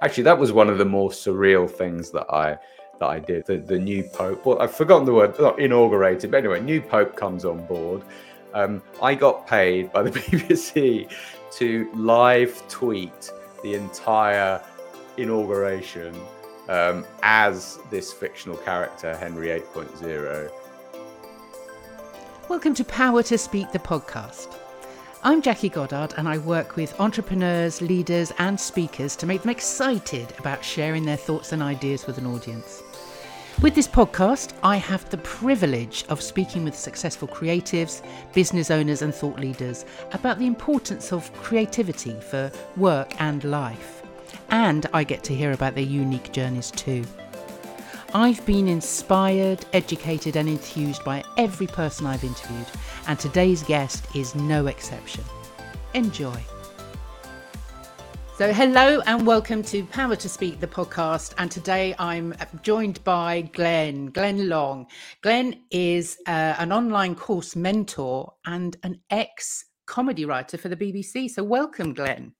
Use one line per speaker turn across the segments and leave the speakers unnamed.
Actually, that was one of the more surreal things that I that I did. The, the new pope. Well, I've forgotten the word. Not inaugurated, but anyway, new pope comes on board. Um, I got paid by the BBC to live tweet the entire inauguration um, as this fictional character, Henry 8.0.
Welcome to Power to Speak, the podcast. I'm Jackie Goddard, and I work with entrepreneurs, leaders, and speakers to make them excited about sharing their thoughts and ideas with an audience. With this podcast, I have the privilege of speaking with successful creatives, business owners, and thought leaders about the importance of creativity for work and life. And I get to hear about their unique journeys too. I've been inspired, educated, and enthused by every person I've interviewed, and today's guest is no exception. Enjoy. So, hello and welcome to Power to Speak, the podcast. And today I'm joined by Glenn, Glenn Long. Glenn is uh, an online course mentor and an ex comedy writer for the BBC. So, welcome, Glenn.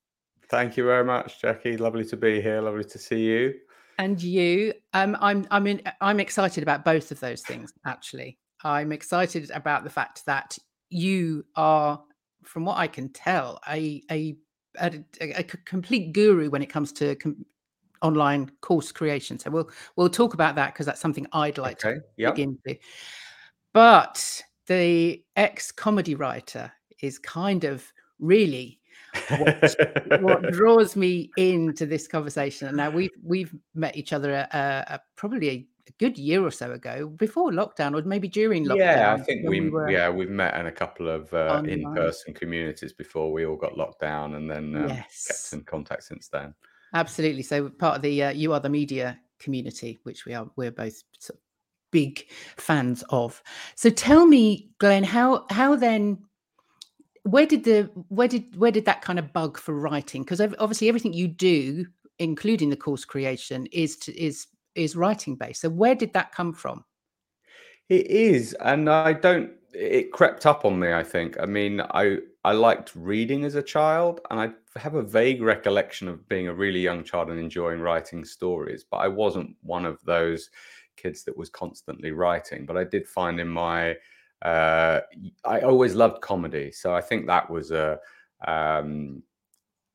Thank you very much, Jackie. Lovely to be here. Lovely to see you.
And you. Um, I'm, I'm, in, I'm excited about both of those things, actually. I'm excited about the fact that you are, from what I can tell, a, a a, a, complete guru when it comes to com- online course creation. So we'll we'll talk about that because that's something I'd like okay. to yep. dig into. But the ex comedy writer is kind of really what, what, draws me into this conversation. Now we've we've met each other uh, uh, probably a a good year or so ago, before lockdown, or maybe during lockdown.
Yeah, I think we, we yeah we've met in a couple of uh, in-person communities before we all got locked down, and then um, yes. kept in contact since then.
Absolutely. So part of the uh, you are the media community, which we are we're both sort of big fans of. So tell me, Glenn, how how then where did the where did where did that kind of bug for writing because obviously everything you do including the course creation is to, is is writing based. So where did that come from?
It is, and I don't. It crept up on me. I think. I mean, I I liked reading as a child, and I have a vague recollection of being a really young child and enjoying writing stories. But I wasn't one of those kids that was constantly writing. But I did find in my uh, I always loved comedy, so I think that was a um,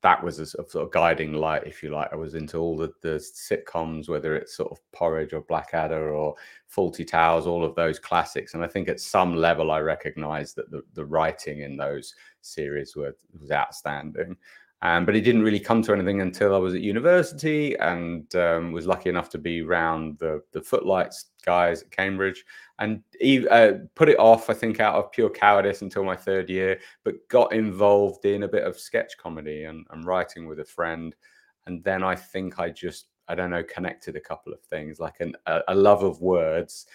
that was a sort of guiding light, if you like. I was into all the, the sitcoms, whether it's sort of Porridge or Blackadder or Fawlty Towers, all of those classics. And I think at some level, I recognized that the, the writing in those series were, was outstanding. Um, but it didn't really come to anything until I was at university and um, was lucky enough to be around the, the Footlights guys at Cambridge and uh, put it off, I think, out of pure cowardice until my third year, but got involved in a bit of sketch comedy and, and writing with a friend. And then I think I just, I don't know, connected a couple of things like an, a, a love of words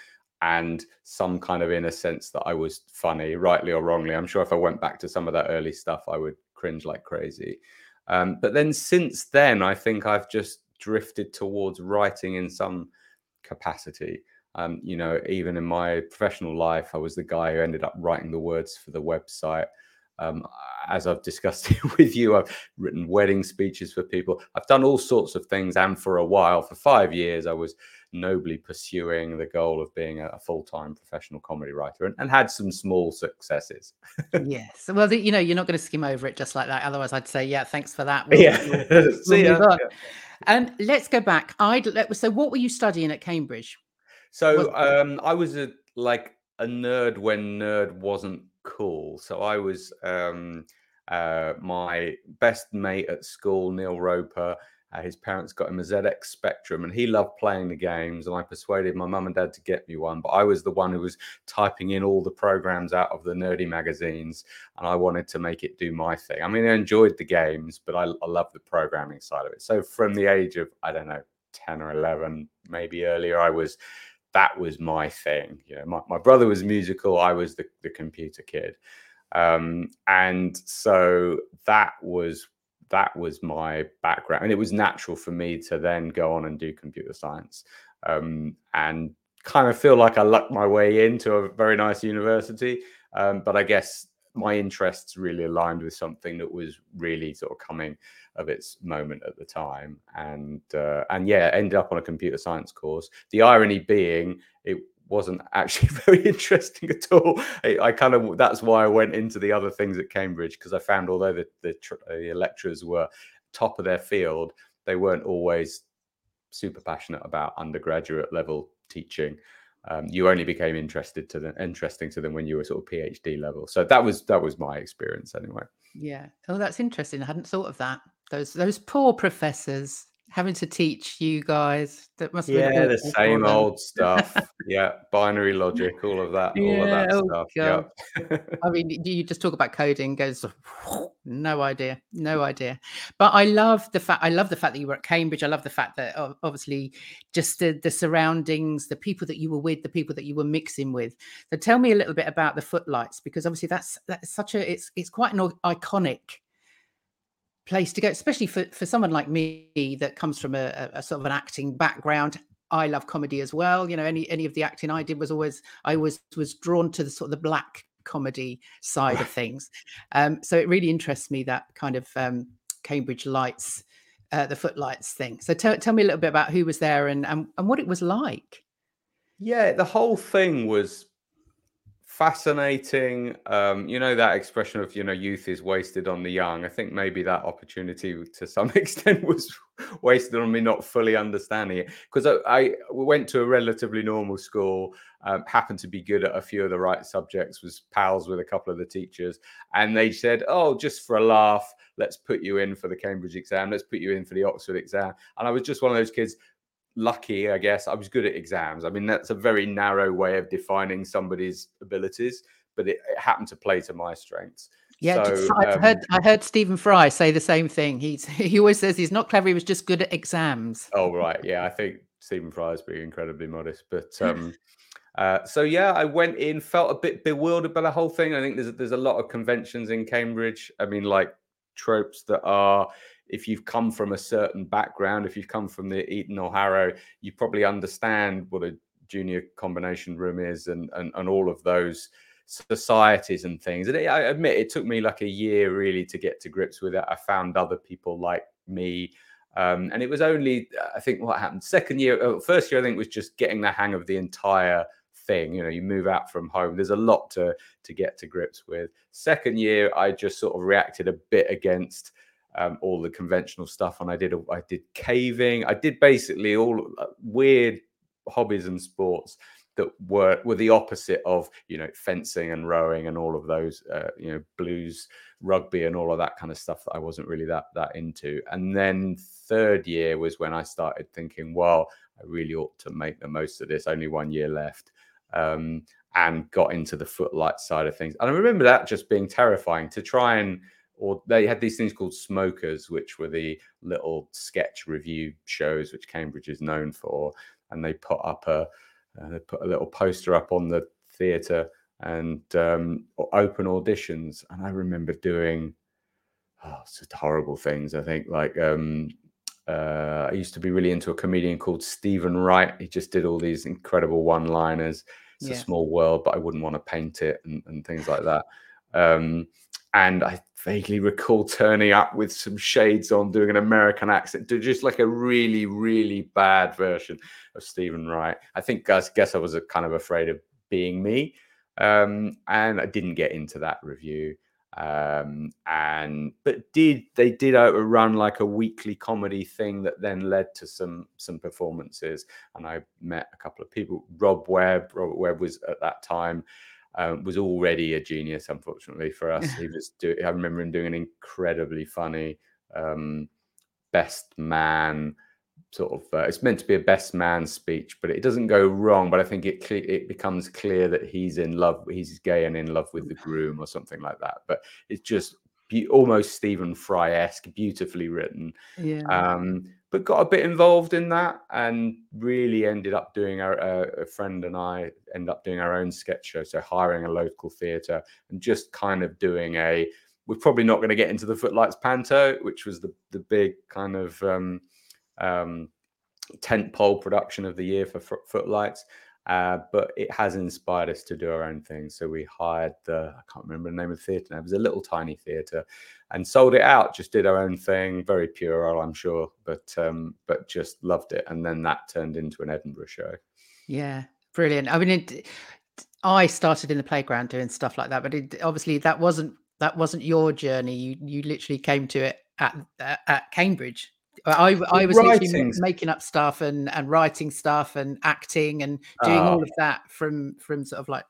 and some kind of inner sense that I was funny, rightly or wrongly. I'm sure if I went back to some of that early stuff, I would cringe like crazy. Um, but then since then, I think I've just drifted towards writing in some capacity. Um, you know, even in my professional life, I was the guy who ended up writing the words for the website. Um, as I've discussed with you, I've written wedding speeches for people. I've done all sorts of things. And for a while, for five years, I was nobly pursuing the goal of being a, full time professional comedy writer and, and, had some small successes.
yes. Well, the, you know, you're not going to skim over it just like that. Otherwise, I'd say, yeah, thanks for that.
We'll, yeah. We'll, See
we'll ya. And let's go back. I so what were you studying at Cambridge?
So um, I was a like a nerd when nerd wasn't cool. So I was um, uh, my best mate at school, Neil Roper. Uh, his parents got him a ZX Spectrum, and he loved playing the games. And I persuaded my mum and dad to get me one, but I was the one who was typing in all the programs out of the nerdy magazines, and I wanted to make it do my thing. I mean, I enjoyed the games, but I, I loved the programming side of it. So from the age of I don't know, ten or eleven, maybe earlier, I was that was my thing. You know, my, my brother was musical, I was the, the computer kid. Um, and so that was that was my background. And it was natural for me to then go on and do computer science. Um, and kind of feel like I lucked my way into a very nice university. Um, but I guess my interests really aligned with something that was really sort of coming of its moment at the time, and uh, and yeah, ended up on a computer science course. The irony being, it wasn't actually very interesting at all. I, I, kind of that's why I went into the other things at Cambridge because I found although the, the, the lecturers were top of their field, they weren't always super passionate about undergraduate level teaching. Um, you only became interested to them, interesting to them when you were sort of PhD level. So that was that was my experience anyway.
Yeah. Oh, that's interesting. I hadn't thought of that. Those those poor professors having to teach you guys. That must
yeah, the same old stuff. yeah, binary logic, all of that, yeah, all of that oh stuff. Yeah.
I mean, you just talk about coding, goes no idea, no idea. But I love the fact I love the fact that you were at Cambridge. I love the fact that obviously just the, the surroundings, the people that you were with, the people that you were mixing with. So tell me a little bit about the footlights because obviously that's that's such a it's it's quite an iconic place to go, especially for, for someone like me that comes from a, a, sort of an acting background. I love comedy as well. You know, any any of the acting I did was always I was was drawn to the sort of the black comedy side of things. Um, so it really interests me that kind of um, Cambridge Lights, uh, the footlights thing. So tell tell me a little bit about who was there and, and and what it was like.
Yeah, the whole thing was fascinating. Um, you know that expression of you know youth is wasted on the young. I think maybe that opportunity to some extent was wasted on me not fully understanding it because I, I, went to a relatively normal school, um, happened to be good at a few of the right subjects, was pals with a couple of the teachers, and they said, "Oh, just for a laugh." Let's put you in for the Cambridge exam. Let's put you in for the Oxford exam. And I was just one of those kids lucky, I guess. I was good at exams. I mean, that's a very narrow way of defining somebody's abilities, but it, it happened to play to my strengths.
Yeah, so, I um, heard I heard Stephen Fry say the same thing. He's he always says he's not clever. He was just good at exams.
Oh right, yeah. I think Stephen Fry is being incredibly modest, but um, uh, so yeah, I went in, felt a bit bewildered by the whole thing. I think there's there's a lot of conventions in Cambridge. I mean, like tropes that are if you've come from a certain background, if you've come from the Eton or Harrow, you probably understand what a junior combination room is and and, and all of those societies and things. And I admit it took me like a year really to get to grips with it. I found other people like me. Um, and it was only, I think, what happened second year, uh, first year, I think was just getting the hang of the entire thing. You know, you move out from home. There's a lot to to get to grips with. Second year, I just sort of reacted a bit against um, all the conventional stuff, and I did I did caving. I did basically all uh, weird hobbies and sports that were were the opposite of you know fencing and rowing and all of those uh, you know blues rugby and all of that kind of stuff that I wasn't really that that into. And then third year was when I started thinking, well, I really ought to make the most of this. Only one year left. Um, and got into the footlight side of things. And I remember that just being terrifying to try and or they had these things called smokers, which were the little sketch review shows which Cambridge is known for, and they put up a uh, they put a little poster up on the theatre and um, open auditions. And I remember doing oh, just horrible things. I think like um, uh, I used to be really into a comedian called Steven Wright. He just did all these incredible one-liners. It's yeah. a small world, but I wouldn't want to paint it and, and things like that. Um, and I vaguely recall turning up with some shades on, doing an American accent, just like a really, really bad version of Steven Wright. I think I guess I was kind of afraid of being me, um, and I didn't get into that review. Um, and but did they did run like a weekly comedy thing that then led to some some performances, and I met a couple of people. Rob Webb, Robert Webb was at that time um, was already a genius. Unfortunately for us, he was. Do- I remember him doing an incredibly funny um, best man sort of. Uh, it's meant to be a best man speech, but it doesn't go wrong. But I think it it becomes clear that he's in love. He's gay and in love with the groom or something like that. But it's just be- almost Stephen Fry esque, beautifully written.
Yeah.
Um, but got a bit involved in that and really ended up doing our uh, a friend and I end up doing our own sketch show. So hiring a local theatre and just kind of doing a. We're probably not going to get into the Footlights Panto, which was the the big kind of um, um, tent pole production of the year for Footlights. Uh, but it has inspired us to do our own thing. So we hired the, I can't remember the name of the theatre now, it was a little tiny theatre and sold it out, just did our own thing, very puerile, I'm sure, but um, but just loved it. And then that turned into an Edinburgh show.
Yeah, brilliant. I mean, it, I started in the playground doing stuff like that, but it, obviously that wasn't that wasn't your journey. You you literally came to it at, at Cambridge. I, I was making up stuff and and writing stuff and acting and doing all ah. of that from from sort of like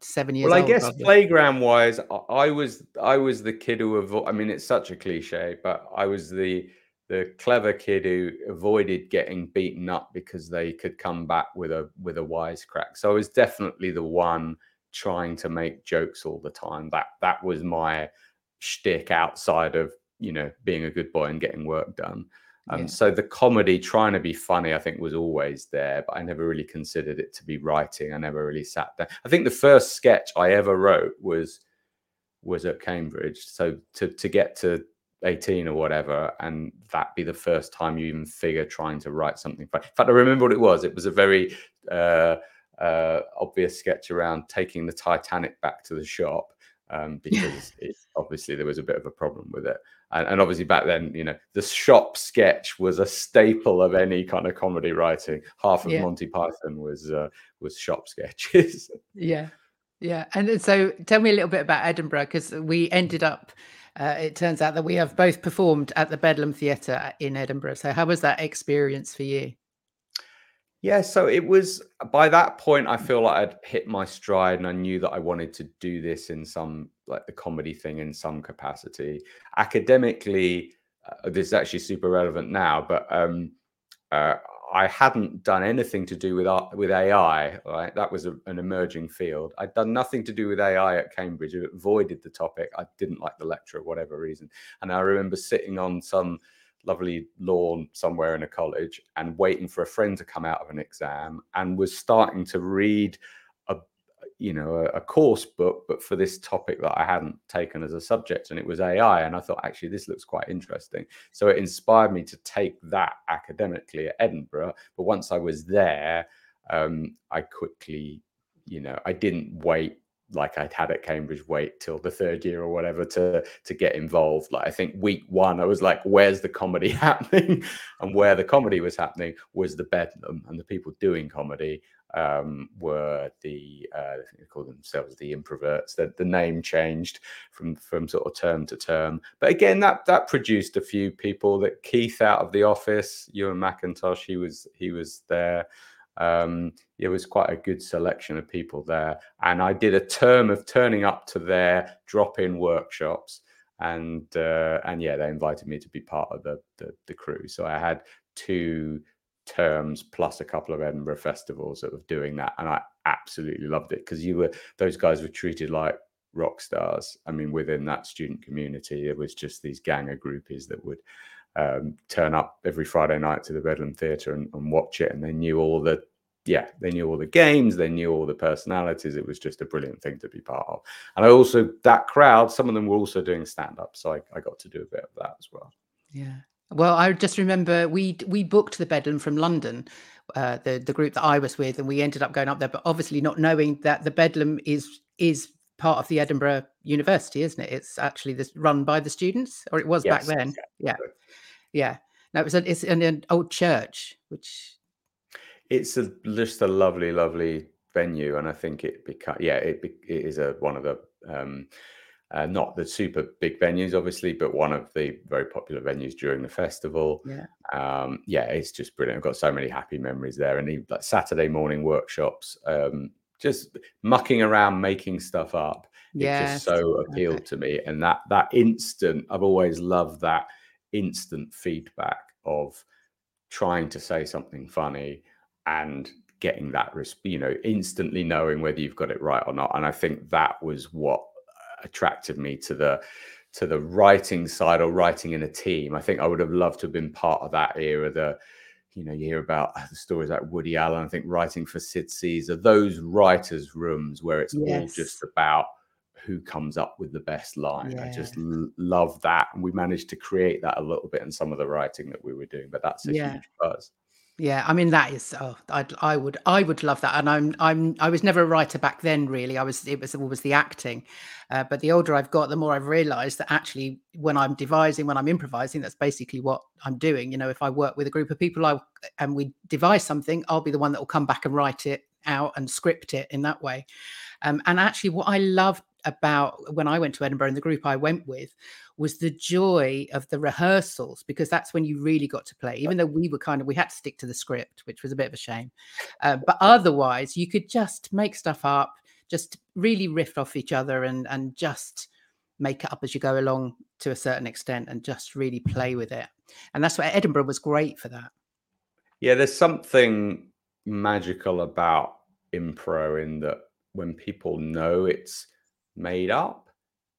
seven years.
Well,
I
guess playground wise, I was I was the kid who avoid. I mean, it's such a cliche, but I was the the clever kid who avoided getting beaten up because they could come back with a with a wisecrack. So I was definitely the one trying to make jokes all the time. That that was my shtick outside of you know being a good boy and getting work done. Um, yeah. So the comedy, trying to be funny, I think was always there, but I never really considered it to be writing. I never really sat there. I think the first sketch I ever wrote was was at Cambridge. So to to get to 18 or whatever, and that be the first time you even figure trying to write something. In fact, I remember what it was. It was a very uh, uh, obvious sketch around taking the Titanic back to the shop um, because it, obviously there was a bit of a problem with it. And, and, obviously back then, you know, the shop sketch was a staple of any kind of comedy writing. Half of yeah. Monty Python was uh, was shop sketches.
yeah, yeah. And so, tell me a little bit about Edinburgh because we ended up. Uh, it turns out that we have both performed at the Bedlam Theatre in Edinburgh. So, how was that experience for you?
Yeah, so it was by that point I feel like I'd hit my stride and I knew that I wanted to do this in some like the comedy thing in some capacity. Academically, uh, this is actually super relevant now, but um, uh, I hadn't done anything to do with art, with AI. Right, that was a, an emerging field. I'd done nothing to do with AI at Cambridge. I avoided the topic. I didn't like the lecture, whatever reason. And I remember sitting on some lovely lawn somewhere in a college and waiting for a friend to come out of an exam and was starting to read a you know a, a, course book but for this topic that i hadn't taken as a subject and it was ai and i thought actually this looks quite interesting. So it inspired me to take that academically at edinburgh but once i was there um, i quickly you know i didn't wait like I'd had at Cambridge wait till the third year or whatever to to get involved. Like I think week one, I was like, "Where's the comedy happening?" and where the comedy was happening was the Bedlam, and the people doing comedy um, were the uh, they call themselves the improverts. That the name changed from from sort of term to term, but again, that that produced a few people. That Keith out of the office, Ewen MacIntosh, he was he was there um, it was quite a good selection of people there. And I did a term of turning up to their drop-in workshops, and uh, and yeah, they invited me to be part of the, the, the crew. So I had two terms plus a couple of Edinburgh festivals of doing that, and I absolutely loved it because you were those guys were treated like rock stars. I mean, within that student community, it was just these gang of groupies that would um, turn up every Friday night to the Bedlam Theatre and, and, watch it. And they knew all the, yeah, they knew all the games, they knew all the personalities. It was just a brilliant thing to be part of. And I also, that crowd, some of them were also doing stand up. So I, I got to do a bit of that as well.
Yeah. Well, I just remember we we booked the Bedlam from London, uh, the the group that I was with, and we ended up going up there, but obviously not knowing that the Bedlam is is part of the Edinburgh University, isn't it? It's actually this run by the students, or it was yes, back then. Yeah. Yeah. No, it was a, it's in an old church, which
it's a, just a lovely, lovely venue, and I think it become yeah, it, it is a one of the um, uh, not the super big venues, obviously, but one of the very popular venues during the festival.
Yeah,
um, yeah, it's just brilliant. I've got so many happy memories there, and even, like Saturday morning workshops, um, just mucking around, making stuff up. Yes. It just so appealed to me, and that that instant, I've always loved that instant feedback of trying to say something funny and getting that you know instantly knowing whether you've got it right or not and i think that was what uh, attracted me to the to the writing side or writing in a team i think i would have loved to have been part of that era the you know you hear about uh, the stories like woody allen i think writing for sid caesar those writers rooms where it's yes. all just about who comes up with the best line. Yeah. I just l- love that. And we managed to create that a little bit in some of the writing that we were doing, but that's a yeah. huge buzz.
Yeah, I mean that is oh, I'd, I would I would love that, and I'm I'm I was never a writer back then. Really, I was it was always the acting, uh, but the older I've got, the more I've realised that actually when I'm devising, when I'm improvising, that's basically what I'm doing. You know, if I work with a group of people, I and we devise something, I'll be the one that will come back and write it out and script it in that way. Um, and actually, what I love about when I went to Edinburgh and the group I went with was the joy of the rehearsals because that's when you really got to play. Even though we were kind of we had to stick to the script, which was a bit of a shame, uh, but otherwise you could just make stuff up, just really riff off each other and and just make it up as you go along to a certain extent and just really play with it. And that's why Edinburgh was great for that.
Yeah, there's something magical about impro in that when people know it's made up,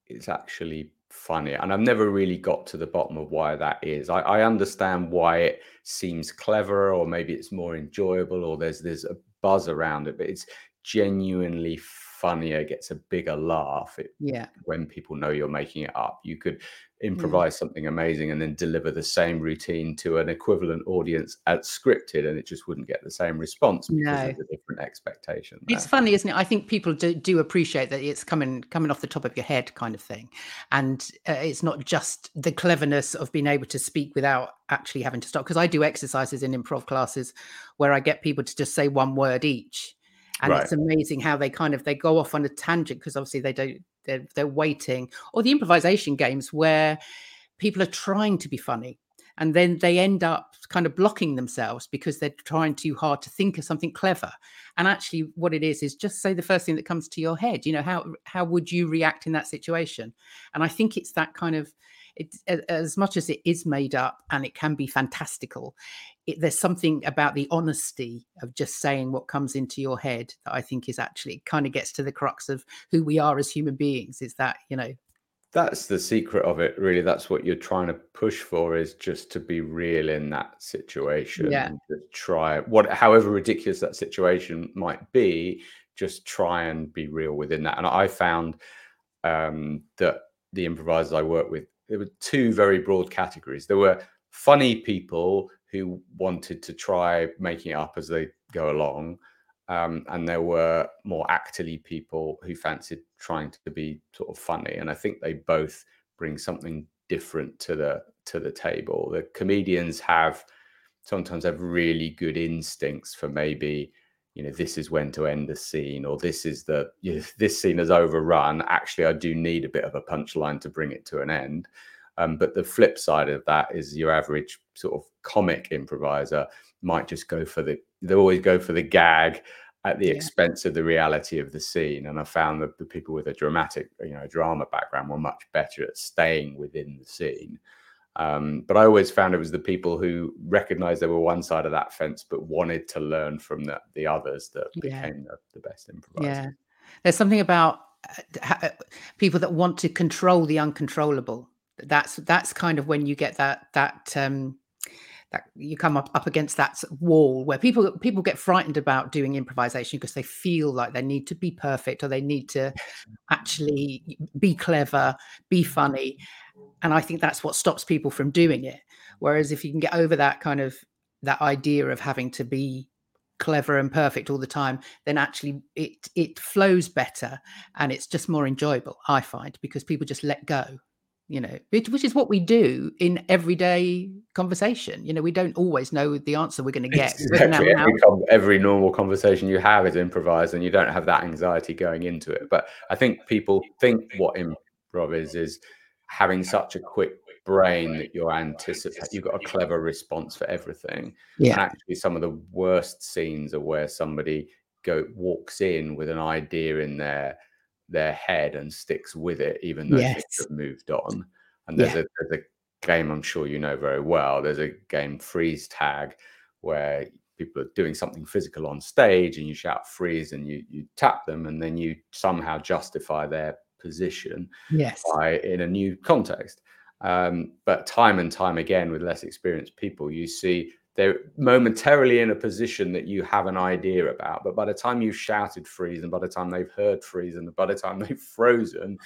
it's actually funny. And I've never really got to the bottom of why that is. I, I understand why it seems clever, or maybe it's more enjoyable, or there's there's a buzz around it, but it's genuinely funnier, gets a bigger laugh. It,
yeah.
When people know you're making it up, you could
Mm.
improvise something amazing and then deliver the same routine to an equivalent audience as scripted, and it just wouldn't get the same response because
No.
of the different expectation.
It's funny, isn't it? I think people do, do appreciate that it's coming coming off the top of your head, kind of thing, and uh, it's not just the cleverness of being able to speak without actually having to stop. Because I do exercises in improv classes where I get people to just say one word each, and
Right.
it's amazing how they kind of they go off on a tangent because obviously they don't they're they're waiting, or the improvisation games where people are trying to be funny and then they end up kind of blocking themselves because they're trying too hard to think of something clever. And actually what it is is just say the first thing that comes to your head you know how how would you react in that situation? And i think it's that kind of it, as much as it is made up and it can be fantastical it, there's something about the honesty of just saying what comes into your head that i think is actually kind of gets to the crux of who we are as human beings is that you know
That's the secret of it, really. That's what you're trying to push for is just to be real in that situation.
Yeah.
Try what however ridiculous that situation might be, just try and be real within that. And I found um, that the improvisers I work with, there were two very broad categories. There were funny people who wanted to try making it up as they go along. Um, and there were more actorly people who fancied trying to be sort of funny. And I think they both bring something different to the to the table. The comedians have sometimes have really good instincts for maybe you know this is when to end the scene or this is the you know, this scene is overrun actually i do need a bit of a punchline to bring it to an end. Um, but the flip side of that is your average sort of comic improviser might just go for the they always go for the gag at the
Yeah.
expense of the reality of the scene. And i found that the people with a dramatic you know drama background were much better at staying within the scene um, but I always found it was the people who recognized they were one side of that fence, but wanted to learn from the, the others that
Yeah.
became the, the best improvisers.
Yeah. There's something about uh, uh, people that want to control the uncontrollable. That's that's kind of when you get that that um that you come up up against that wall where people people get frightened about doing improvisation because they feel like they need to be perfect or they need to actually be clever, be funny. And I think that's what stops people from doing it. Whereas if you can get over that kind of that idea of having to be clever and perfect all the time, then actually it it flows better and it's just more enjoyable. I find because people just let go, you know, which, is what we do in everyday conversation. You know, we don't always know the answer we're going to get.
Exactly. Every, every normal conversation you have is improvised, and you don't have that anxiety going into it. But I think people think what improv is is having such a quick brain that you're anticipate you've got a clever response for everything. And
yeah,
actually, some of the worst scenes are where somebody go walks in with an idea in their their head and sticks with it, even though
Yes.
things have moved on. And there's
Yeah.
a there's a game I'm sure you know very well. There's a game freeze tag where people are doing something physical on stage and you shout freeze and you you tap them and then you somehow justify their position
yes,
by in a new context. Um, but time and time again, with less experienced people, you see they're momentarily in a position that you have an idea about. But by the time you've shouted freeze, and by the time they've heard freeze, and by the time they've frozen,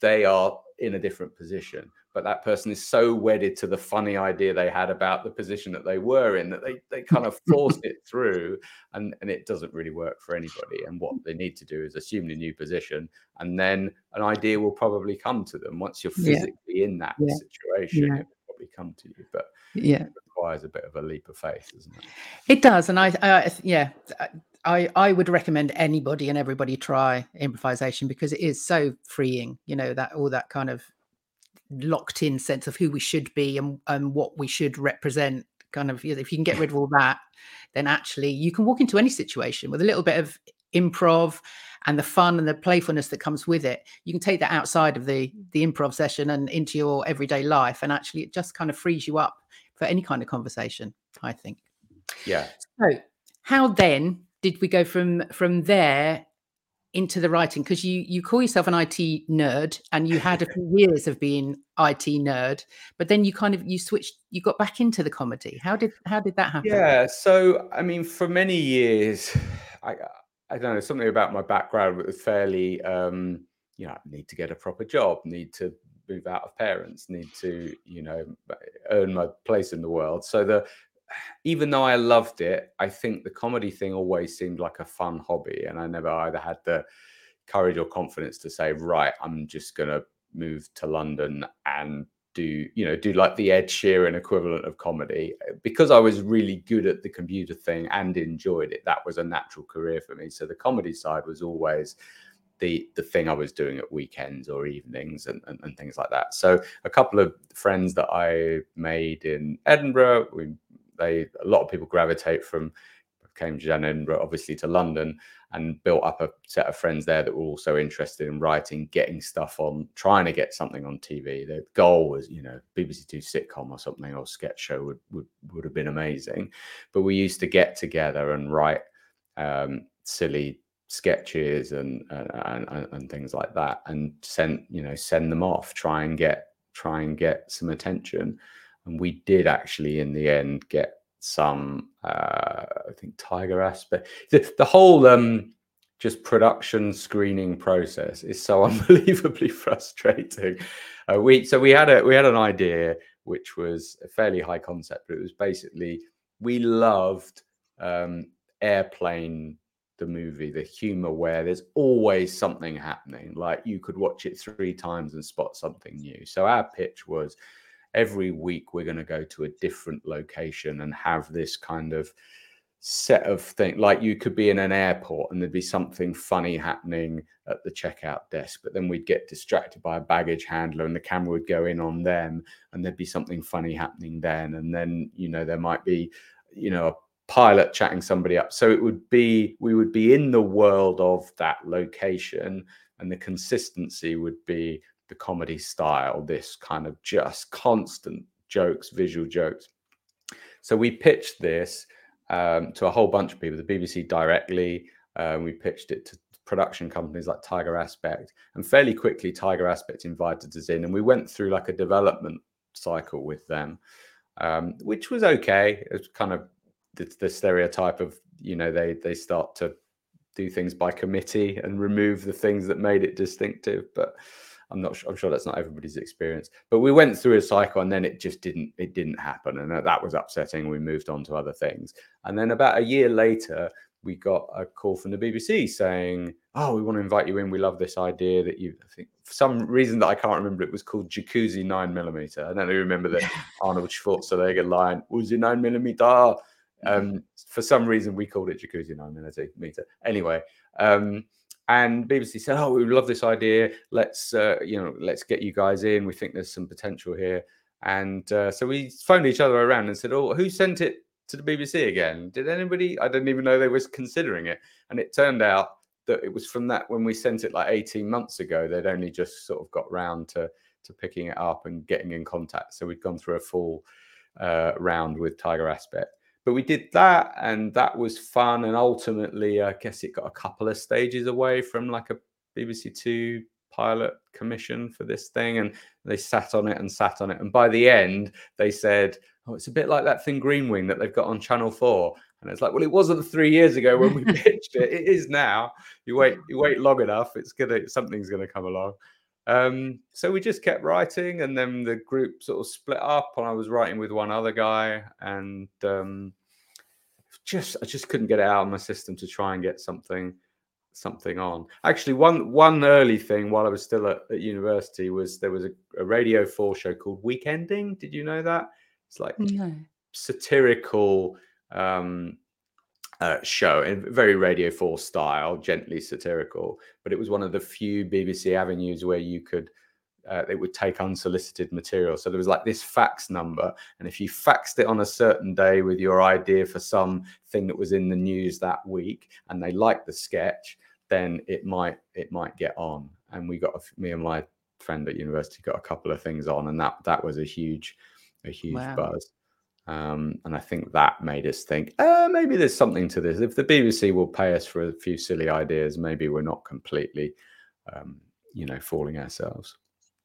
they are in a different position but that person is so wedded to the funny idea they had about the position that they were in that they, they kind of force it through and, and it doesn't really work for anybody and what they need to do is assume the new position and then an idea will probably come to them once you're physically yeah. in that yeah. situation yeah. it will probably come to you but
yeah
it requires a bit of a leap of faith doesn't it
it does and i, I yeah I, I would recommend anybody and everybody try improvisation because it is so freeing you know that all that kind of locked in sense of who we should be and, and what we should represent kind of if you can get rid of all that then actually you can walk into any situation with a little bit of improv and the fun and the playfulness that comes with it. You can take that outside of the the improv session and into your everyday life and actually it just kind of frees you up for any kind of conversation i think.
Yeah.
So how then did we go from from there into the writing because you you call yourself an IT nerd and you had a few years of being IT nerd, but then you kind of you switched you got back into the comedy. How did how did that happen?
Yeah, so I mean, for many years, I I don't know something about my background was fairly um, you know need to get a proper job, need to move out of parents, need to you know earn my place in the world. So the even though I loved it, I think the comedy thing always seemed like a fun hobby. And I never either had the courage or confidence to say, right, I'm just going to move to London and do, you know, do like the Ed Sheeran equivalent of comedy. Because I was really good at the computer thing and enjoyed it, that was a natural career for me. So the comedy side was always the the thing I was doing at weekends or evenings and, and, and, things like that. So a couple of friends that I made in Edinburgh, we they a lot of people gravitate from Cambridge and Edinburgh, obviously, to London, and built up a set of friends there that were also interested in writing, getting stuff on, trying to get something on TV. The goal was, you know, BBC Two sitcom or something or sketch show would would, would have been amazing. But we used to get together and write um, silly sketches and, and and and things like that, and send you know send them off, try and get try and get some attention and we did actually in the end get some uh, i think tiger aspect the, the whole um, just production screening process is so unbelievably frustrating. Uh, we so we had a we had an idea which was a fairly high concept but it was basically we loved um, airplane the movie the humor where there's always something happening like you could watch it three times and spot something new. So our pitch was every week we're going to go to a different location and have this kind of set of things like you could be in an airport and there'd be something funny happening at the checkout desk but then we'd get distracted by a baggage handler and the camera would go in on them and there'd be something funny happening then. And then you know there might be you know a pilot chatting somebody up. So it would be we would be in the world of that location and the consistency would be the comedy style, this kind of just constant jokes, visual jokes. So we pitched this um, to a whole bunch of people, the BBC directly. Uh, we pitched it to production companies like Tiger Aspect, and fairly quickly, Tiger Aspect invited us in, and we went through like a development cycle with them, um, which was okay. It's kind of the, the stereotype of you know they they start to do things by committee and remove the things that made it distinctive, but I'm not sure. I'm sure that's not everybody's experience. But we went through a cycle, and then it just didn't. It didn't happen, and that was upsetting. We moved on to other things, and then about a year later, we got a call from the BBC saying, "Oh, we want to invite you in. We love this idea that you. I think for some reason that I can't remember, it was called Jacuzzi Nine Millimeter. I don't remember the Arnold Schwarzenegger line. Was it nine millimeter? Um, for some reason, we called it Jacuzzi Nine Millimeter. Anyway. Um, and BBC said, "Oh, we love this idea. Let's, uh, you know, let's get you guys in. We think there's some potential here." And uh, so we phoned each other around and said, "Oh, who sent it to the BBC again? Did anybody? I didn't even know they was considering it." And it turned out that it was from that when we sent it like 18 months ago. They'd only just sort of got round to to picking it up and getting in contact. So we'd gone through a full uh, round with Tiger Aspect but we did that and that was fun and ultimately i guess it got a couple of stages away from like a bbc two pilot commission for this thing and they sat on it and sat on it. And by the end they said oh it's a bit like that thing green wing that they've got on channel 4 and it's like well it wasn't three years ago when we pitched it. It is now. You wait you wait long enough. It's gonna something's gonna come along Um, so we just kept writing, and then the group sort of split up, and I was writing with one other guy, and um, just I just couldn't get it out of my system to try and get something something on. Actually, one one early thing while I was still at, at university was there was a, a, Radio Four show called Weekending. Did you know that? It's like no. satirical um, uh, show in very Radio Four style, gently satirical. But it was one of the few BBC avenues where you could. Uh, it would take unsolicited material. So there was like this fax number, and if you faxed it on a certain day with your idea for some thing that was in the news that week, and they liked the sketch, then it might it might get on. And we got me and my friend at university got a couple of things on, and that that was a huge a huge wow. buzz. Um, and I think that made us think, uh, maybe there's something to this. If the BBC will pay us for a few silly ideas, maybe we're not completely, um, you know, fooling ourselves.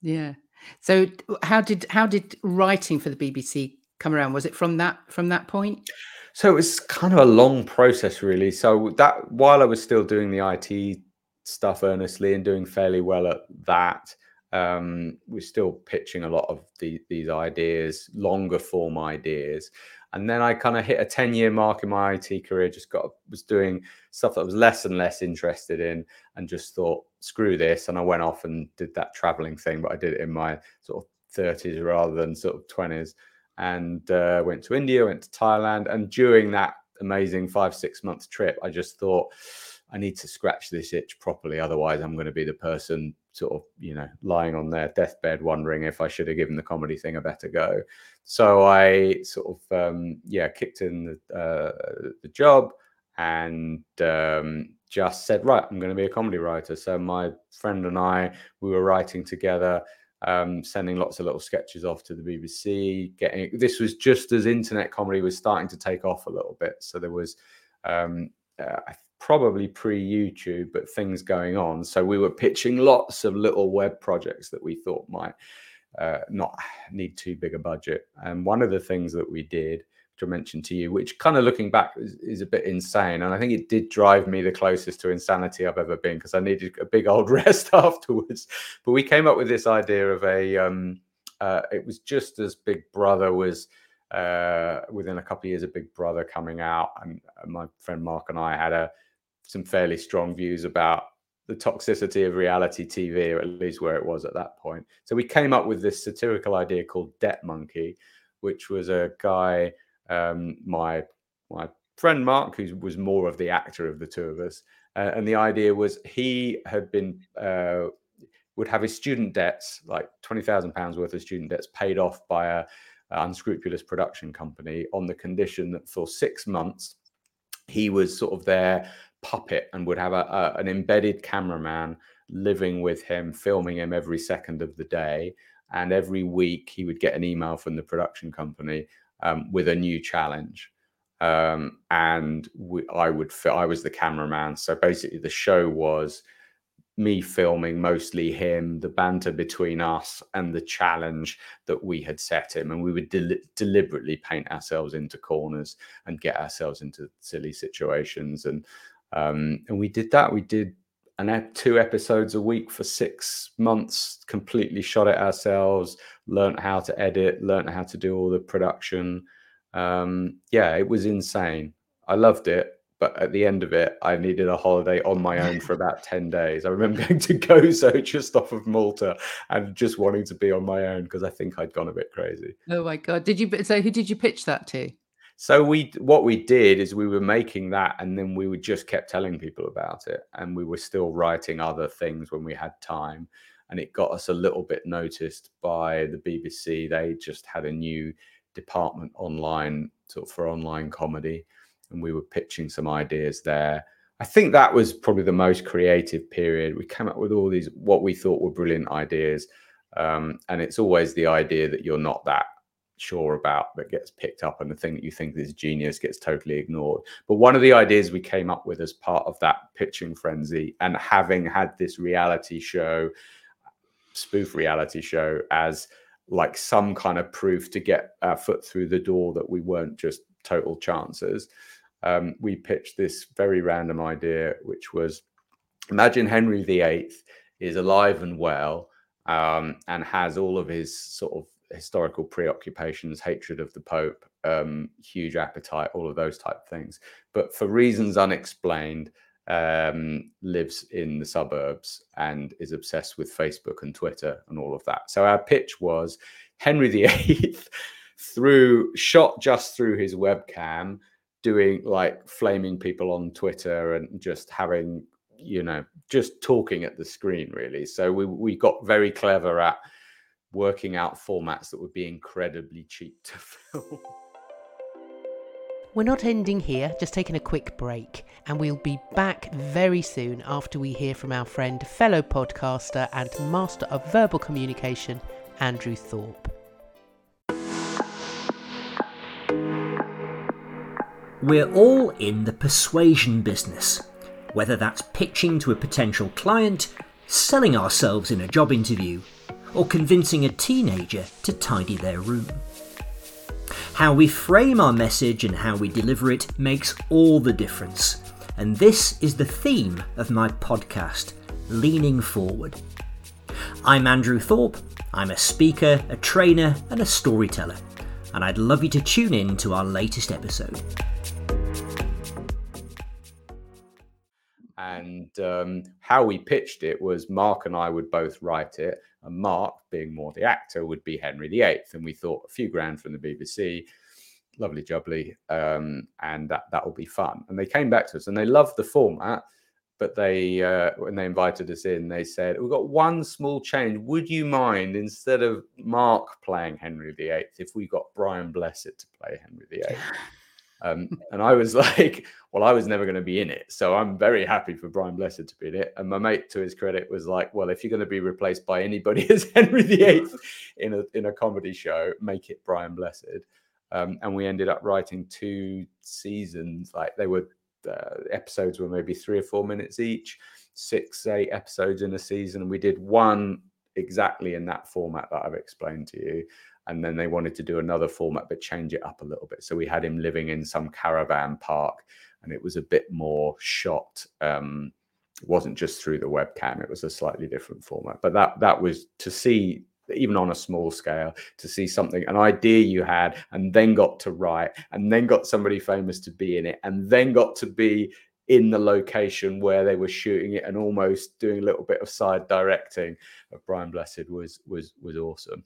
Yeah. So how did how did writing for the BBC come around? Was it from that from that point?
So it was kind of a long process, really. So that while I was still doing the IT stuff earnestly and doing fairly well at that, um, we're still pitching a lot of the, these ideas, longer form ideas. And then I kind of hit a 10 year mark in my IT career, just got, was doing stuff that I was less and less interested in and just thought, screw this. And I went off and did that traveling thing, but I did it in my sort of 30s rather than sort of 20s and uh, went to India, went to Thailand. And during that amazing five, six month trip, I just thought, I need to scratch this itch properly. Otherwise, I'm going to be the person sort of, you know, lying on their deathbed wondering if I should have given the comedy thing a better go. So I sort of, um, yeah, kicked in the, uh, the job and um, just said, right, I'm going to be a comedy writer. So my friend and I, we were writing together um, sending lots of little sketches off to the BBC. Getting this was just as internet comedy was starting to take off a little bit, so there was um, uh, probably pre YouTube, but things going on. So we were pitching lots of little web projects that we thought might uh, not need too big a budget. And one of the things that we did which I mentioned to you, which kind of looking back is, is, a bit insane. And I think it did drive me the closest to insanity I've ever been because I needed a big old rest afterwards. But we came up with this idea of a, um, uh, it was just as Big Brother was. Uh, within a couple of years of Big Brother coming out, and my friend Mark and I had a some fairly strong views about the toxicity of reality TV, or at least where it was at that point. So we came up with this satirical idea called Debt Monkey, which was a guy um, my my friend Mark, who was more of the actor of the two of us, uh, and the idea was he had been uh, would have his student debts, like twenty thousand pounds worth of student debts, paid off by a, a unscrupulous production company on the condition that for six months he was sort of their puppet and would have a, a, an embedded cameraman living with him, filming him every second of the day. And every week he would get an email from the production company um, with a new challenge. Um, and we, I would, I was the cameraman. So basically, the show was me filming mostly him, the banter between us, and the challenge that we had set him. And we would del- deliberately paint ourselves into corners and get ourselves into silly situations. And um, and we did that. We did an two episodes a week for six months, completely shot it ourselves, learned how to edit, learned how to do all the production. Um, yeah, it was insane. I loved it. But at the end of it, I needed a holiday on my own for about 10 days. I remember going to Gozo just off of Malta and just wanting to be on my own because I think I'd gone a bit crazy.
Oh my God. Did you, so who did you pitch that to?
So we what we did is we were making that and then we would just kept telling people about it and we were still writing other things when we had time and it got us a little bit noticed by the BBC. They just had a new department online sort of for online comedy and we were pitching some ideas there. I think that was probably the most creative period. We came up with all these what we thought were brilliant ideas. Um, and it's always the idea that you're not that sure about that gets picked up and the thing that you think is genius gets totally ignored. But one of the ideas we came up with as part of that pitching frenzy and having had this reality show spoof reality show as like some kind of proof to get our foot through the door that we weren't just total chances um, we pitched this very random idea which was imagine henry viii is alive and well um, and has all of his sort of historical preoccupations, hatred of the Pope, um, huge appetite, all of those type things. But for reasons unexplained, um, lives in the suburbs and is obsessed with Facebook and Twitter and all of that. So our pitch was Henry VIII through shot just through his webcam, doing like flaming people on Twitter and just having you know just talking at the screen really. So we we got very clever at working out formats that would be incredibly cheap to film.
We're not ending here, just taking a quick break, and we'll be back very soon after we hear from our friend, fellow podcaster, and master of verbal communication, Andrew Thorpe.
We're all in the persuasion business, whether that's pitching to a potential client, selling ourselves in a job interview, or convincing a teenager to tidy their room. How we frame our message and how we deliver it makes all the difference. And this is the theme of my podcast, Leaning Forward. I'm Andrew Thorpe. I'm a speaker, a trainer, and a storyteller. And I'd love you to tune in to our latest episode.
And um, how we pitched it was Mark and I would both write it, and Mark, being more the actor, would be Henry VIII. And we thought a few grand from the BBC, lovely jubbly, um, and that that will be fun. And they came back to us and they loved the format, but they uh, when they invited us in, they said we've got one small change. Would you mind instead of Mark playing Henry VIII, if we got Brian Blessed to play Henry VIII? Um, and I was like, well, I was never going to be in it. So I'm very happy for Brian Blessed to be in it. And my mate, to his credit, was like, well, if you're going to be replaced by anybody as Henry VIII in a, in a comedy show, make it Brian Blessed. Um, and we ended up writing two seasons. Like they were, uh, episodes were maybe three or four minutes each, six, eight episodes in a season. And we did one exactly in that format that I've explained to you and then they wanted to do another format but change it up a little bit so we had him living in some caravan park and it was a bit more shot um it wasn't just through the webcam it was a slightly different format but that that was to see even on a small scale to see something an idea you had and then got to write and then got somebody famous to be in it and then got to be in the location where they were shooting it and almost doing a little bit of side directing of Brian Blessed was was was awesome.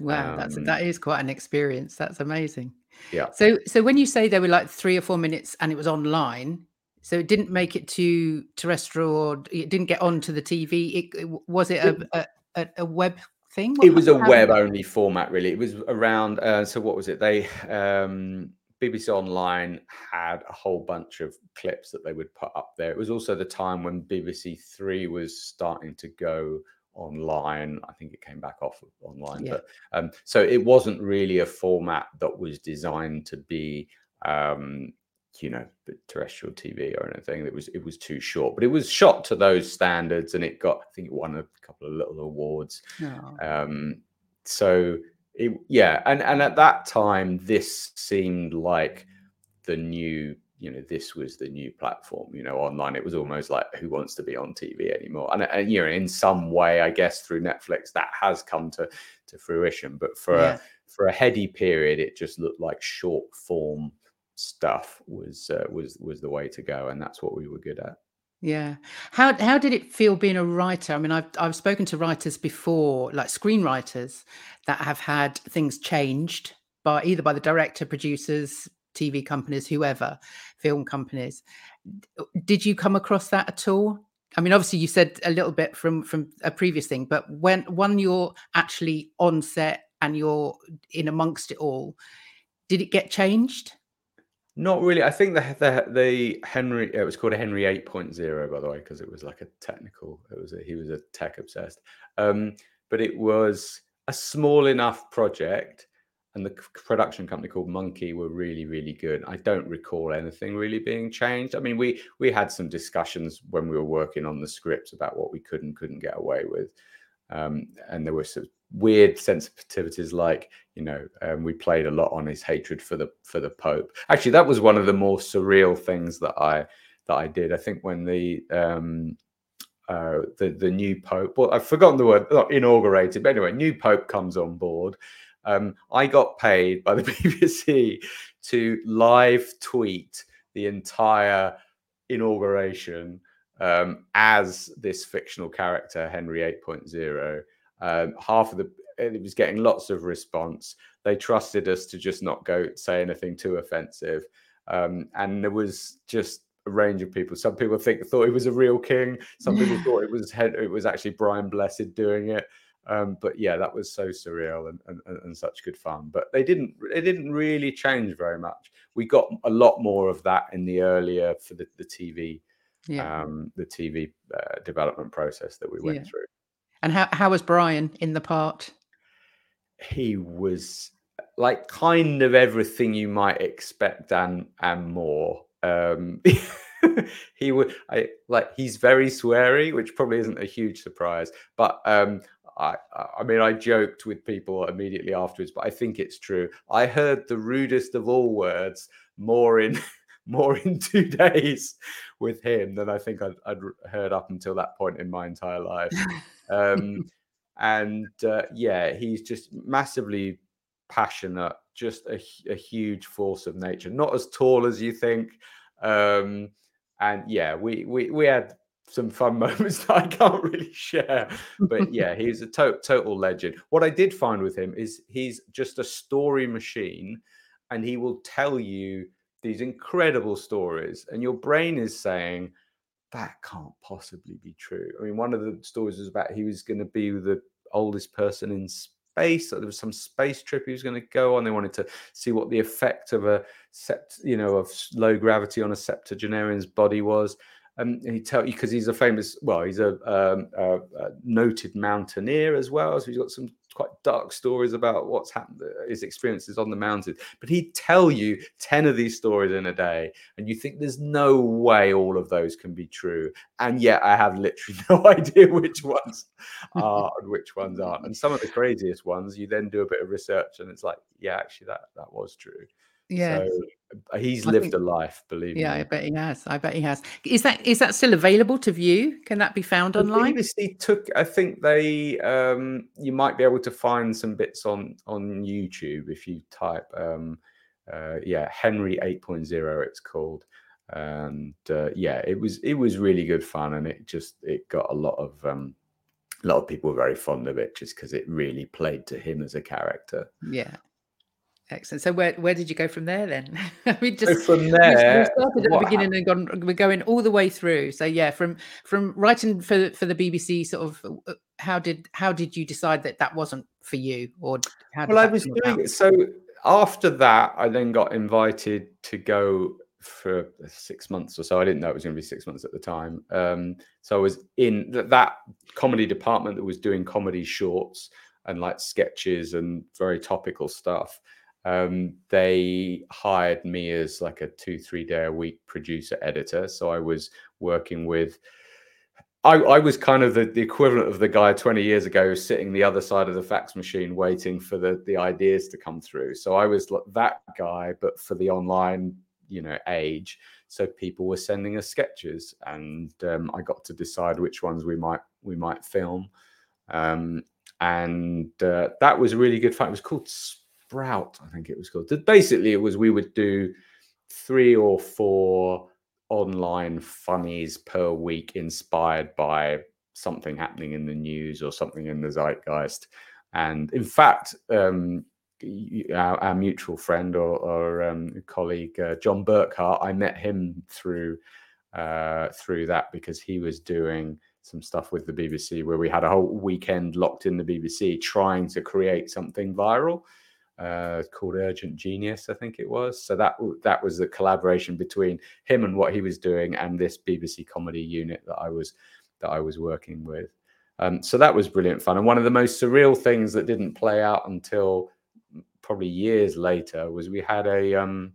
Wow, that's
Um,
that is quite an experience. That's amazing.
Yeah.
So so when you say there were like three or four minutes and it was online, so it didn't make it to terrestrial or it didn't get onto the TV. It, it- was it a, a, a, web thing?
It was a web only format, really. It was around. Uh, so what was it? They um, BBC Online had a whole bunch of clips that they would put up there. It was also the time when BBC Three was starting to go online. I think it came back off online,
Yeah.
but um, so it wasn't really a format that was designed to be. Um, you know, terrestrial TV or anything. It was it was too short, but it was shot to those standards, and it got I think it won a couple of little awards.
Oh,
Um, so it, yeah, and and at that time, this seemed like the new, you know, this was the new platform. You know, online, it was almost like who wants to be on TV anymore? And, and you know, in some way, I guess through Netflix, that has come to to fruition. But for
Yeah.
a for a heady period, it just looked like short form stuff was uh, was was the way to go, and that's what we were good at.
yeah. How how did it feel being a writer? I mean, I've I've spoken to writers before, like screenwriters, that have had things changed by either by the director, producers, TV companies, whoever, film companies. Did you come across that at all? I mean, obviously, you said a little bit from from a previous thing, but when when you're actually on set and you're in amongst it all, did it get changed?
Not really. I think the the the Henry it was called a Henry 8.0 by the way because it was like a technical. It was a, he was a tech obsessed. Um, but it was a small enough project, and the production company called Monkey were really really good. I don't recall anything really being changed. I mean, we we had some discussions when we were working on the scripts about what we could and couldn't get away with, um, and there were some weird sensitivities like you know um, we played a lot on his hatred for the for the pope actually that was one of the more surreal things that i that i did i think when the um uh, the the new pope. Well, I've forgotten the word. Not inaugurated, but anyway, new pope comes on board. Um, I got paid by the BBC to live tweet the entire inauguration um, as this fictional character, Henry 8.0. Um, half of the it was getting lots of response. They trusted us to just not go say anything too offensive, um, and there was just a range of people. Some people think thought it was a real king. Some people thought it was it was actually Brian Blessed doing it. Um, but yeah, that was so surreal and, and, and such good fun. But they didn't they didn't really change very much. We got a lot more of that in the earlier for the, the TV yeah. um, the TV uh, development process that we went yeah. through.
And how how was Brian in the part?
He was like kind of everything you might expect and and more. Um, he would I like he's very sweary, which probably isn't a huge surprise. But um, I, I mean, I joked with people immediately afterwards, but I think it's true. I heard the rudest of all words more in more in two days with him than I think I'd, I'd heard up until that point in my entire life. Um, and uh, yeah, he's just massively passionate, just a, a, huge force of nature. Not as tall as you think. Um, and yeah, we we we had some fun moments that I can't really share. But yeah, he's a to- total legend. What I did find with him is he's just a story machine, and he will tell you these incredible stories, and your brain is saying that can't possibly be true. I mean, one of the stories was about he was going to be the oldest person in space. There was some space trip he was going to go on. They wanted to see what the effect of a sept, you know, of low gravity on a septuagenarian's body was. Um, he tell you because he's a famous, well, he's a, um, a, a, noted mountaineer as well. So he's got some quite dark stories about what's happened, uh, his experiences on the mountain. But he'd tell you 10 of these stories in a day, and you think there's no way all of those can be true. And yet I have literally no idea which ones are and which ones aren't. And some of the craziest ones, you then do a bit of research, and it's like, yeah, actually, that, that was true.
Yeah. So
he's lived think, a life, believe
yeah,
me.
Yeah, I bet he has. I bet he has. Is that is that still available to view? Can that be found the online?
BBC took. I think they. Um, you might be able to find some bits on on YouTube if you type. Um, uh, yeah, Henry 8.0. It's called. And uh, yeah, it was it was really good fun, and it just it got a lot of um, a lot of people were very fond of it just because it really played to him as a character.
Yeah, Excellent. So where where did you go from there then? we just
so from there
we started at the beginning and gone we're going all the way through. So yeah, from from writing for for the BBC, sort of uh, how did how did you decide that that wasn't for you, or how?
Well, I was doing it. So after that, I then got invited to go for six months or so. I didn't know it was going to be six months at the time. Um, so I was in th- that comedy department that was doing comedy shorts and like sketches and very topical stuff um, they hired me as like a two three day a week producer editor. So i was working with I, I was kind of the, the equivalent of the guy 20 years ago sitting the other side of the fax machine waiting for the, the ideas to come through. So i was that guy but for the online you know age. So people were sending us sketches and um, i got to decide which ones we might we might film. Um, and uh, that was a really good fun. It was called Sprout, I think it was called. Basically, it was we would do three or four online funnies per week inspired by something happening in the news or something in the zeitgeist. And in fact, um, our, our, mutual friend or, or um, colleague uh, Jon Burkhart, I met him through uh, through that because he was doing some stuff with the BBC where we had a whole weekend locked in the BBC trying to create something viral uh, called Urgent Genius, I think it was. So that that was the collaboration between him and what he was doing, and this BBC comedy unit that I was that I was working with. Um, so that was brilliant fun. And one of the most surreal things that didn't play out until probably years later was we had a. Um,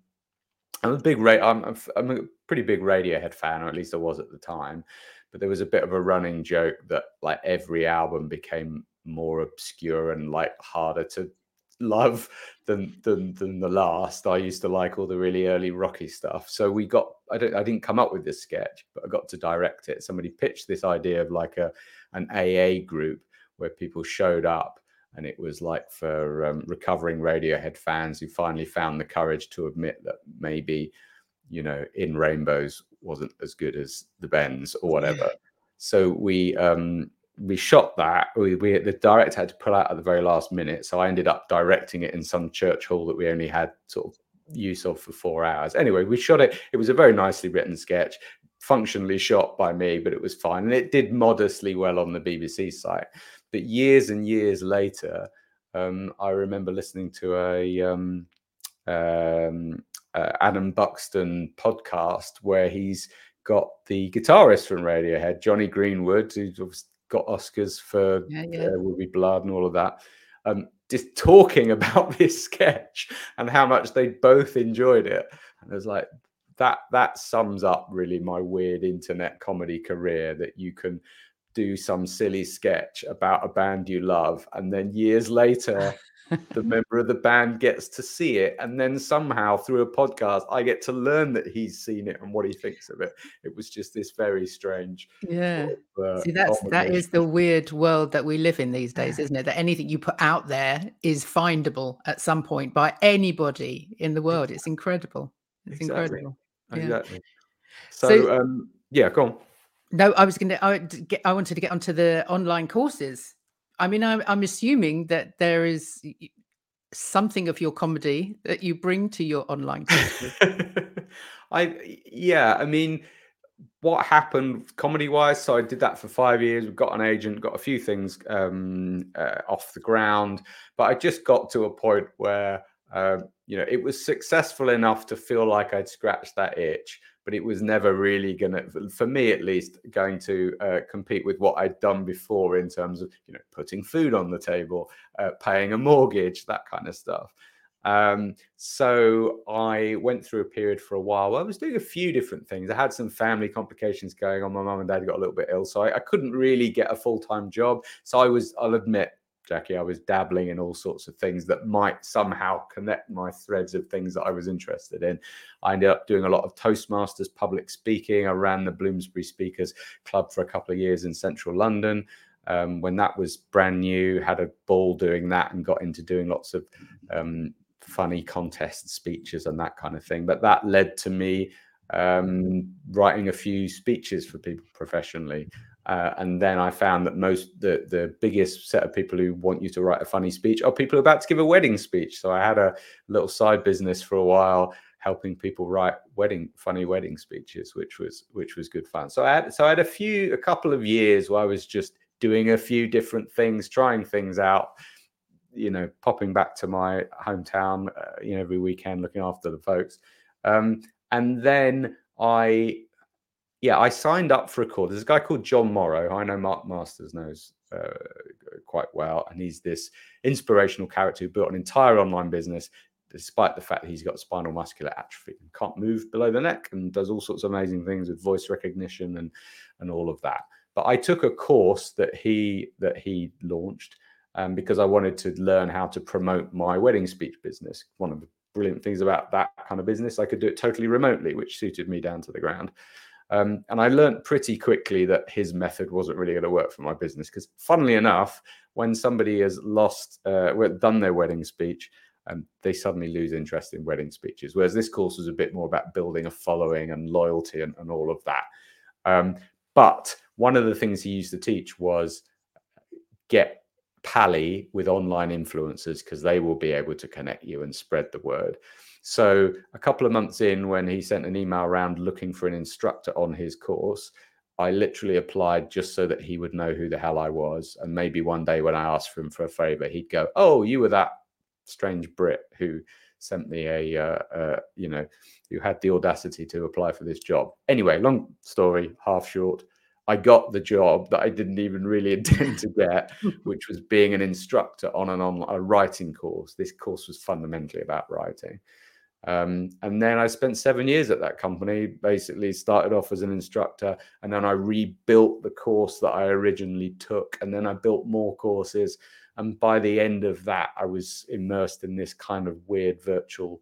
I'm a big ra- I'm, I'm a pretty big Radiohead fan, or at least I was at the time. But there was a bit of a running joke that like every album became more obscure and like harder to love than than than the last. I used to like all the really early Rocky stuff. So we got I don't I didn't come up with this sketch, but I got to direct it. Somebody pitched this idea of like a an AA group where people showed up and it was like for um, recovering Radiohead fans who finally found the courage to admit that maybe you know in Rainbows wasn't as good as the Bends or whatever. So we um we shot that. We, we the director had to pull out at the very last minute, so I ended up directing it in some church hall that we only had sort of use of for four hours. Anyway, we shot it. It was a very nicely written sketch, functionally shot by me, but it was fine, and it did modestly well on the BBC site. But years and years later, um, I remember listening to a um, um, uh, Adam Buxton podcast where he's got the guitarist from Radiohead, Jonny Greenwood, who's got Oscars for
Yeah, yeah.
There Will Be Blood and all of that. Um, just talking about this sketch and how much they both enjoyed it. And it was like, that that sums up really my weird internet comedy career that you can do some silly sketch about a band you love and then years later the member of the band gets to see it and then somehow through a podcast i get to learn that he's seen it and what he thinks of it it was just this very strange
Yeah.
sort of, uh,
See, that's that
combination.
is the weird world that we live in these days, isn't it? That anything you put out there is findable at some point by anybody in the world. It's incredible. It's
Exactly.
incredible. Yeah.
exactly so,
So-
um yeah go on
No, I was going to. I, d- get- I wanted to get onto the online courses. I mean, I'm, I'm assuming that there is something of your comedy that you bring to your online.
I yeah, I mean, what happened comedy wise? So I did that for five years. We've got an agent, got a few things um, uh, off the ground, but I just got to a point where uh, you know it was successful enough to feel like I'd scratched that itch, but it was never really gonna, for me at least, going to uh, compete with what I'd done before in terms of you know putting food on the table, uh, paying a mortgage, that kind of stuff. Um, so I went through a period for a while where I was doing a few different things. I had some family complications going on. My mum and dad got a little bit ill, so I, I couldn't really get a full time job. So I was, I'll admit, Jackie, I was dabbling in all sorts of things that might somehow connect my threads of things that I was interested in. I ended up doing a lot of Toastmasters, public speaking. I ran the Bloomsbury Speakers Club for a couple of years in central London. Um, when that was brand new, had a ball doing that and got into doing lots of um, funny contest speeches and that kind of thing. But that led to me um, writing a few speeches for people professionally. Uh, and then I found that most the the biggest set of people who want you to write a funny speech are people about to give a wedding speech. So I had a little side business for a while helping people write wedding funny wedding speeches, which was which was good fun. So I had so I had a few a couple of years where I was just doing a few different things, trying things out you know, popping back to my hometown, uh, you know, every weekend, looking after the folks. Um, and then I, yeah, I signed up for a course. There's a guy called Jon Morrow. I know Mark Masters knows uh, quite well, and he's this inspirational character who built an entire online business, despite the fact that he's got spinal muscular atrophy and can't move below the neck, and does all sorts of amazing things with voice recognition and and all of that. But I took a course that he that he launched um, because I wanted to learn how to promote my wedding speech business. One of the brilliant things about that kind of business, I could do it totally remotely, which suited me down to the ground. Um, and I learned pretty quickly that his method wasn't really going to work for my business because, funnily enough, when somebody has lost, uh, done their wedding speech, um, they suddenly lose interest in wedding speeches. Whereas this course was a bit more about building a following and loyalty and, and all of that. Um, but one of the things he used to teach was get pally with online influencers because they will be able to connect you and spread the word. So a couple of months in, when he sent an email around looking for an instructor on his course, I literally applied just so that he would know who the hell I was. And maybe one day when I asked for him for a favor, he'd go, "Oh, you were that strange Brit who sent me a, uh, uh, you know, who had the audacity to apply for this job." Anyway, long story, half short. I got the job that I didn't even really intend to get, which was being an instructor on an on a writing course. This course was fundamentally about writing. Um, and then I spent seven years at that company, basically started off as an instructor, and then I rebuilt the course that I originally took. And then I built more courses. And by the end of that, I was immersed in this kind of weird virtual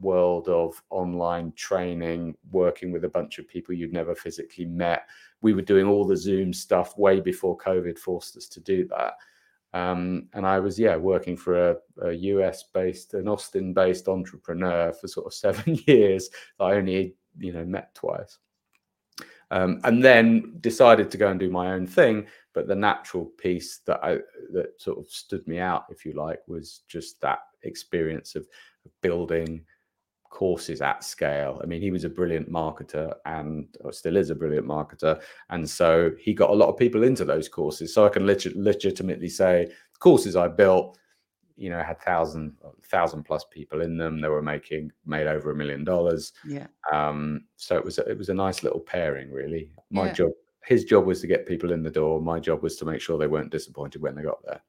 world of online training, working with a bunch of people you'd never physically met. We were doing all the Zoom stuff way before COVID forced us to do that. Um, and I was, yeah, working for a, a US based, an Austin based entrepreneur for sort of seven years that I only, you know, met twice. Um, and then decided to go and do my own thing. But the natural piece that I that sort of stood me out, if you like, was just that experience of building courses at scale. I mean, he was a brilliant marketer and still is a brilliant marketer. And so he got a lot of people into those courses. So I can legit, legitimately say courses I built, you know, had thousand, thousand plus people in them. They were making, made over a million dollars.
Yeah.
Um, so it was, it was a nice little pairing really. My
Yeah.
job, his job was to get people in the door. My job was to make sure they weren't disappointed when they got there.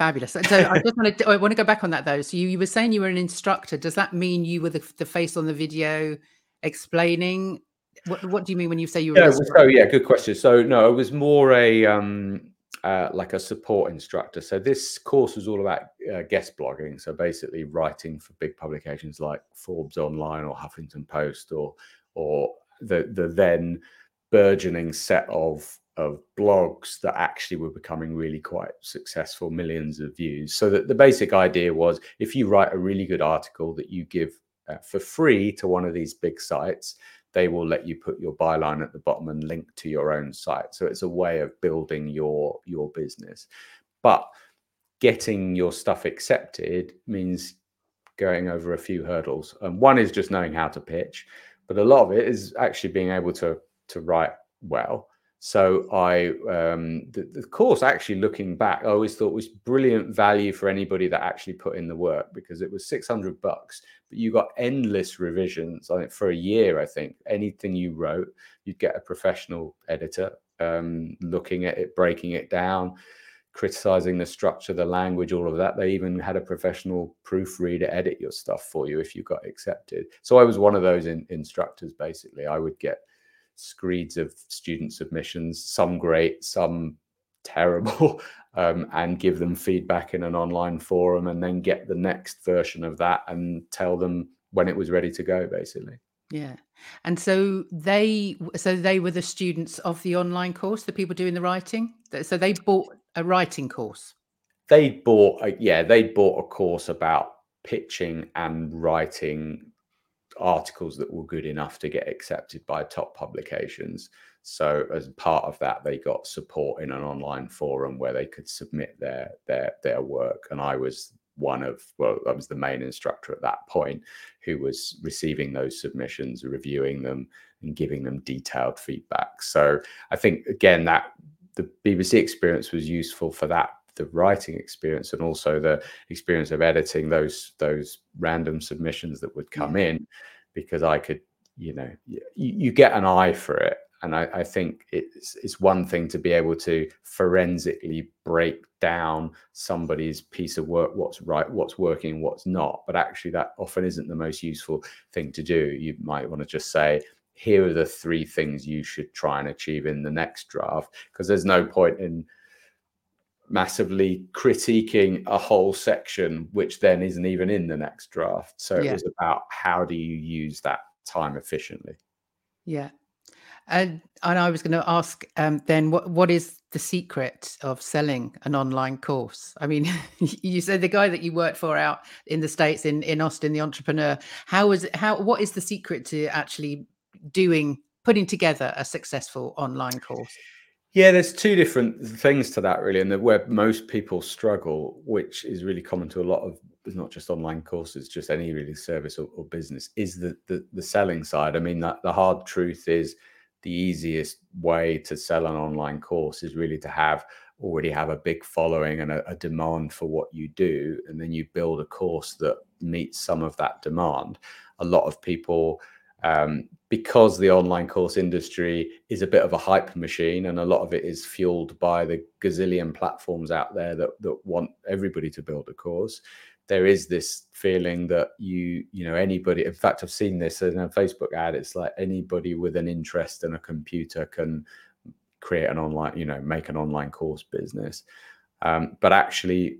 Fabulous. So I just want to I want to go back on that though. So you, you were saying you were an instructor. Does that mean you were the, the face on the video explaining? What What do you mean when you say you were?
Yeah,
an
well,
instructor?
so yeah, good question. So no, it was more a um uh, like a support instructor. So this course was all about uh, guest blogging. So basically writing for big publications like Forbes Online or Huffington Post or or the the then burgeoning set of of blogs that actually were becoming really quite successful, millions of views. So that the basic idea was if you write a really good article that you give uh, for free to one of these big sites, they will let you put your byline at the bottom and link to your own site. So it's a way of building your your business. But getting your stuff accepted means going over a few hurdles. And one is just knowing how to pitch, but a lot of it is actually being able to to write well. So I um, the, the course actually looking back, I always thought was brilliant value for anybody that actually put in the work because it was 600 bucks, but you got endless revisions. I think for a year, I think anything you wrote, you'd get a professional editor um, looking at it, breaking it down, criticizing the structure, the language, all of that. They even had a professional proofreader edit your stuff for you if you got accepted. So I was one of those in, instructors. Basically, I would get screeds of student submissions, some great, some terrible, um, and give them feedback in an online forum, and then get the next version of that and tell them when it was ready to go. Basically.
Yeah. And so they so they were the students of the online course, the people doing the writing. So they bought a writing course.
they bought a, yeah they bought a course about pitching and writing articles that were good enough to get accepted by top publications. So as part of that they got support in an online forum where they could submit their their their work. And i was one of well i was the main instructor at that point who was receiving those submissions reviewing them and giving them detailed feedback. So i think again that the bbc experience was useful for that the writing experience and also the experience of editing those those random submissions that would come in because I could you know you, you get an eye for it. And I, I think it's it's one thing to be able to forensically break down somebody's piece of work what's right what's working what's not. But actually that often isn't the most useful thing to do. You might want to just say here are the three things you should try and achieve in the next draft because there's no point in massively critiquing a whole section which then isn't even in the next draft so it was about how do you use that time efficiently
Yeah. And and I was going to ask um, then what what is the secret of selling an online course? I mean, you said the guy that you worked for out in the states in in Austin, the entrepreneur. How is it? How what is the secret to actually doing putting together a successful online course?
Yeah, there's two different things to that really, and the, where most people struggle, which is really common to a lot of not just online courses, just any really service or, or business, is the, the the selling side. I mean, that the hard truth is the easiest way to sell an online course is really to have already have a big following and a, a demand for what you do, and then you build a course that meets some of that demand. A lot of people um, because the online course industry is a bit of a hype machine and a lot of it is fueled by the gazillion platforms out there that, that want everybody to build a course there is this feeling that you you know anybody in fact i've seen this in a facebook ad it's like anybody with an interest in a computer can create an online you know make an online course business. Um, but actually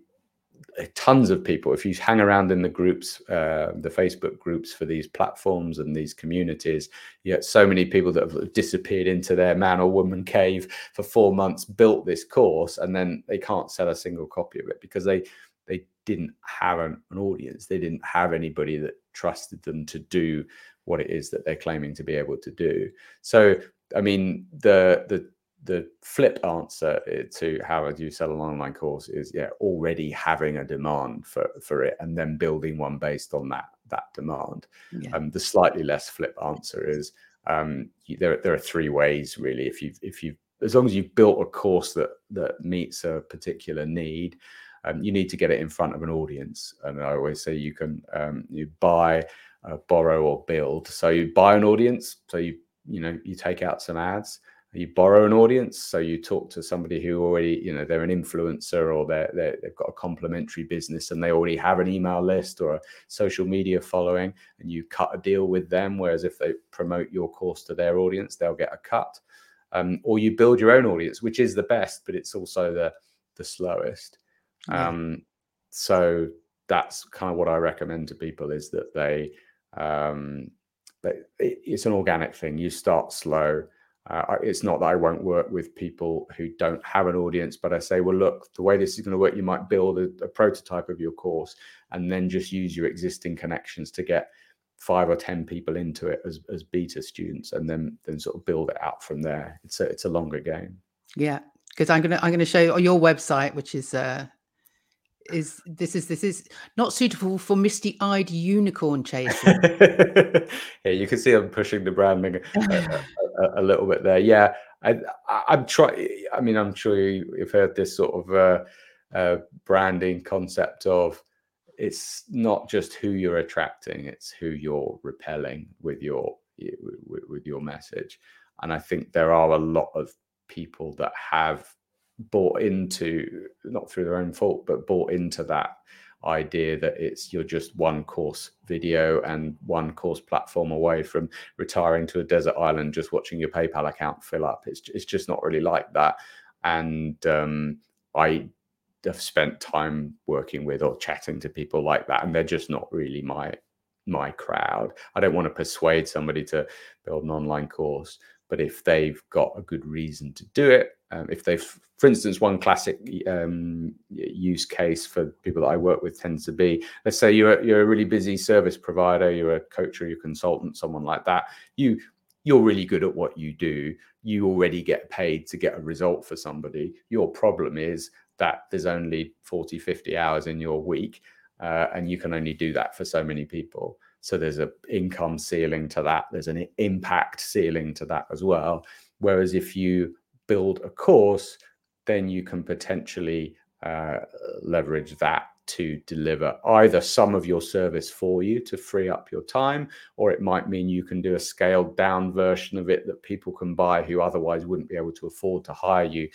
tons of people. If you hang around in the groups, uh, the Facebook groups for these platforms and these communities, you get so many people that have disappeared into their man or woman cave for four months, built this course, and then they can't sell a single copy of it because they they didn't have an, an audience. They didn't have anybody that trusted them to do what it is that they're claiming to be able to do. So, I mean, the the the flip answer to how do you sell an online course is yeah already having a demand for for it and then building one based on that that demand. Yeah. um, the slightly less flip answer is um, you, there there are three ways really if you if you as long as you've built a course that that meets a particular need um, you need to get it in front of an audience. And i always say you can um, you buy uh, borrow or build. So you buy an audience so you you know you take out some ads you borrow an audience so you talk to somebody who already you know they're an influencer or they're, they have got a complementary business and they already have an email list or a social media following and you cut a deal with them whereas if they promote your course to their audience they'll get a cut. Um, or you build your own audience which is the best but it's also the the slowest. Yeah. um, so that's kind of what i recommend to people is that they um, they, it's an organic thing. You start slow uh, it's not that I won't work with people who don't have an audience, but I say, well, look, the way this is going to work, you might build a, a prototype of your course and then just use your existing connections to get five or ten people into it as, as beta students, and then then sort of build it out from there. It's a it's a longer game.
Yeah, because I'm gonna I'm gonna show you on your website, which is uh, is this is this is not suitable for misty-eyed unicorn chasing.
yeah, you can see I'm pushing the branding a, a, a little bit there. Yeah, I, am trying. I mean, I'm sure you, have heard this sort of uh, uh, branding concept of it's not just who you're attracting; it's who you're repelling with your with, with your message. And I think there are a lot of people that have bought into not through their own fault but bought into that idea that it's you're just one course video and one course platform away from retiring to a desert island just watching your paypal account fill up. It's, it's just not really like that. And um, i have spent time working with or chatting to people like that and they're just not really my my crowd. I don't want to persuade somebody to build an online course but if they've got a good reason to do it um, if they've, for instance, one classic um, use case for people that I work with tends to be, let's say you're you're a really busy service provider, you're a coach or you're a consultant, someone like that. You you're really good at what you do. You already get paid to get a result for somebody. Your problem is that there's only 40, 50 hours in your week, uh, and you can only do that for so many people. So there's an income ceiling to that. There's an impact ceiling to that as well. Whereas if you build a course, then you can potentially uh, leverage that to deliver either some of your service for you to free up your time, or it might mean you can do a scaled down version of it that people can buy who otherwise wouldn't be able to afford to hire you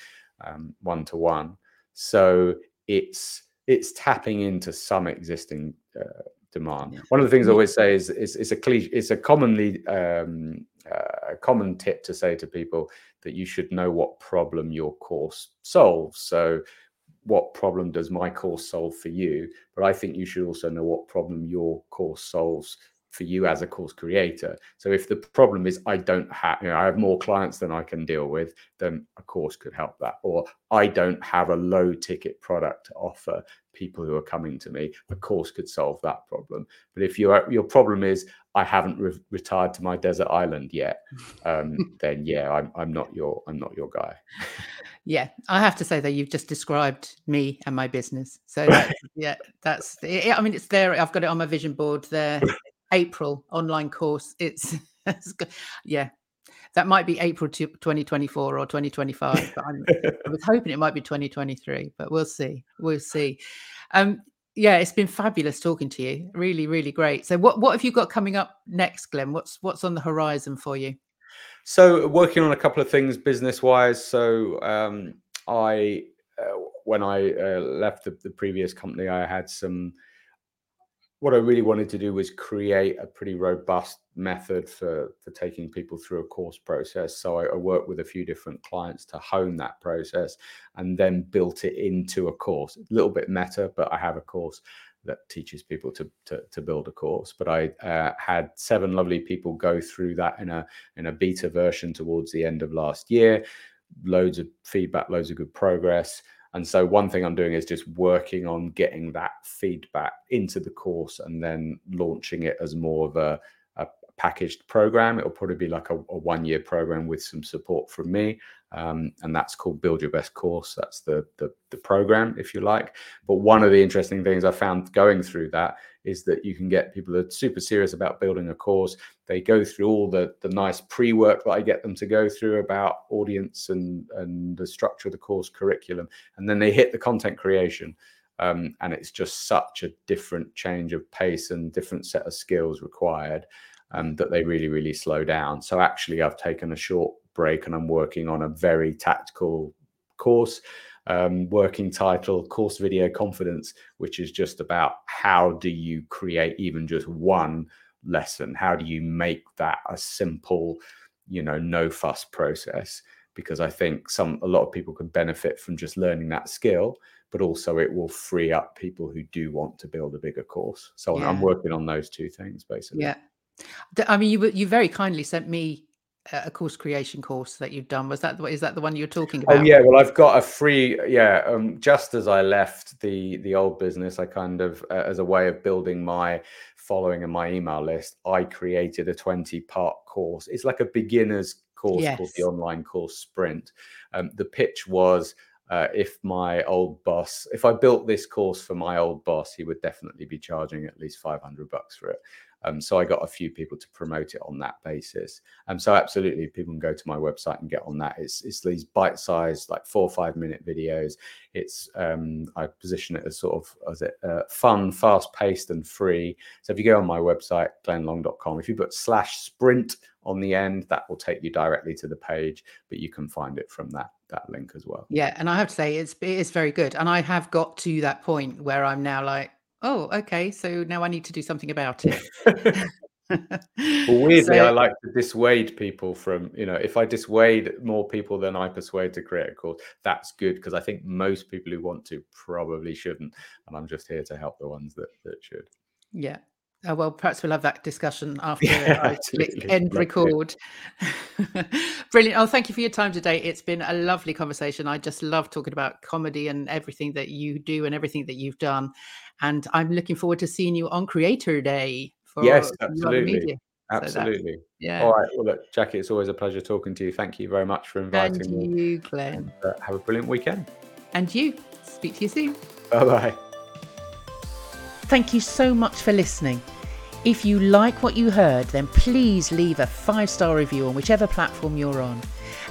one to one. So it's it's tapping into some existing uh, demand. One of the things I always say is, is it's a cliche, it's a commonly um, uh, a common tip to say to people that you should know what problem your course solves. So, what problem does my course solve for you? But I think you should also know what problem your course solves for you as a course creator. So if the problem is I don't have, you know, I have more clients than I can deal with, then a course could help that. Or I don't have a low ticket product to offer people who are coming to me, a course could solve that problem. But if your your problem is I haven't re- retired to my desert island yet, um, then yeah, I'm I'm not your I'm not your guy.
Yeah, I have to say that you've just described me and my business. So that's, yeah, that's. I mean, it's there. I've got it on my vision board there. April online course. It's, it's yeah, that might be April 2024 or 2025. But I was hoping it might be 2023, but we'll see. We'll see. Um, yeah, it's been fabulous talking to you. Really, really great. So, what what have you got coming up next, Glen? What's what's on the horizon for you?
So, working on a couple of things business wise. So, um, I uh, when I uh, left the, the previous company, I had some what I really wanted to do was create a pretty robust method for for taking people through a course process. So I, I worked with a few different clients to hone that process, and then built it into a course. A little bit meta, but I have a course that teaches people to to, to build a course. But I uh, had seven lovely people go through that in a in a beta version towards the end of last year. Loads of feedback, loads of good progress. And so one thing I'm doing is just working on getting that feedback into the course and then launching it as more of a, a packaged program. It'll probably be like a, a one year program with some support from me. Um, and that's called Build Your Best Course. That's the, the, the program, if you like. But one of the interesting things I found going through that is that you can get people that are super serious about building a course. They go through all the the nice pre work that I get them to go through about audience and and the structure of the course curriculum, and then they hit the content creation. Um, and it's just such a different change of pace and different set of skills required um, that they really really slow down. So actually, I've taken a short break and I'm working on a very tactical course um, working title, Course Video Confidence, which is just about how do you create even just one lesson? How do you make that a simple, you know, no fuss process? Because I think some a lot of people could benefit from just learning that skill, but also it will free up people who do want to build a bigger course. So yeah. I'm working on those two things basically.
Yeah. I mean, you you very kindly sent me a course creation course that you've done was that that is that the one you're talking oh, about
oh yeah well i've got a free yeah um, just as i left the the old business i kind of uh, as a way of building my following and my email list i created a 20 part course it's like a beginner's course yes. called the online course sprint um, the pitch was uh, if my old boss, if I built this course for my old boss, he would definitely be charging at least 500 bucks for it. Um, so I got a few people to promote it on that basis. Um, so absolutely, people can go to my website and get on that. It's it's these bite-sized, like four or five minute videos. It's um, I position it as sort of as it uh, fun, fast-paced, and free. So if you go on my website, glenlong.com, if you put slash sprint on the end, that will take you directly to the page. But you can find it from that that link as well.
Yeah, and I have to say it's it is very good. And I have got to that point where I'm now like Oh, okay. So now I need to do something about it.
well, weirdly, so, I like to dissuade people from, you know, if I dissuade more people than I persuade to create a course, that's good because I think most people who want to probably shouldn't. And I'm just here to help the ones that, that should.
Yeah. Oh, well, perhaps we'll have that discussion after yeah, I click end record. Brilliant. Oh, thank you for your time today. It's been a lovely conversation. I just love talking about comedy and everything that you do and everything that you've done. And I'm looking forward to seeing you on Creator Day.
For yes, absolutely. Absolutely. So yeah. All right. Well, look, Jackie, it's always a pleasure talking to you. Thank you very much for inviting
and
me.
you, Glen.
And, uh, have a brilliant weekend.
And you. Speak to you soon.
Bye bye.
Thank you so much for listening. If you like what you heard, then please leave a five star review on whichever platform you're on.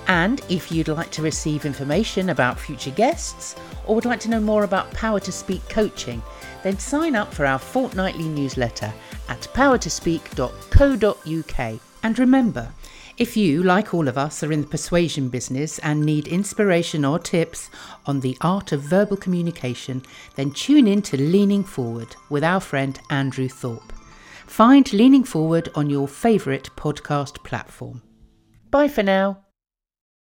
And if you'd like to receive information about future guests or would like to know more about Power to Speak coaching, then sign up for our fortnightly newsletter at powertospeak.co.uk. And remember, if you, like all of us, are in the persuasion business and need inspiration or tips on the art of verbal communication, then tune in to Leaning Forward with our friend Andrew Thorpe. Find Leaning Forward on your favourite podcast platform. Bye for now.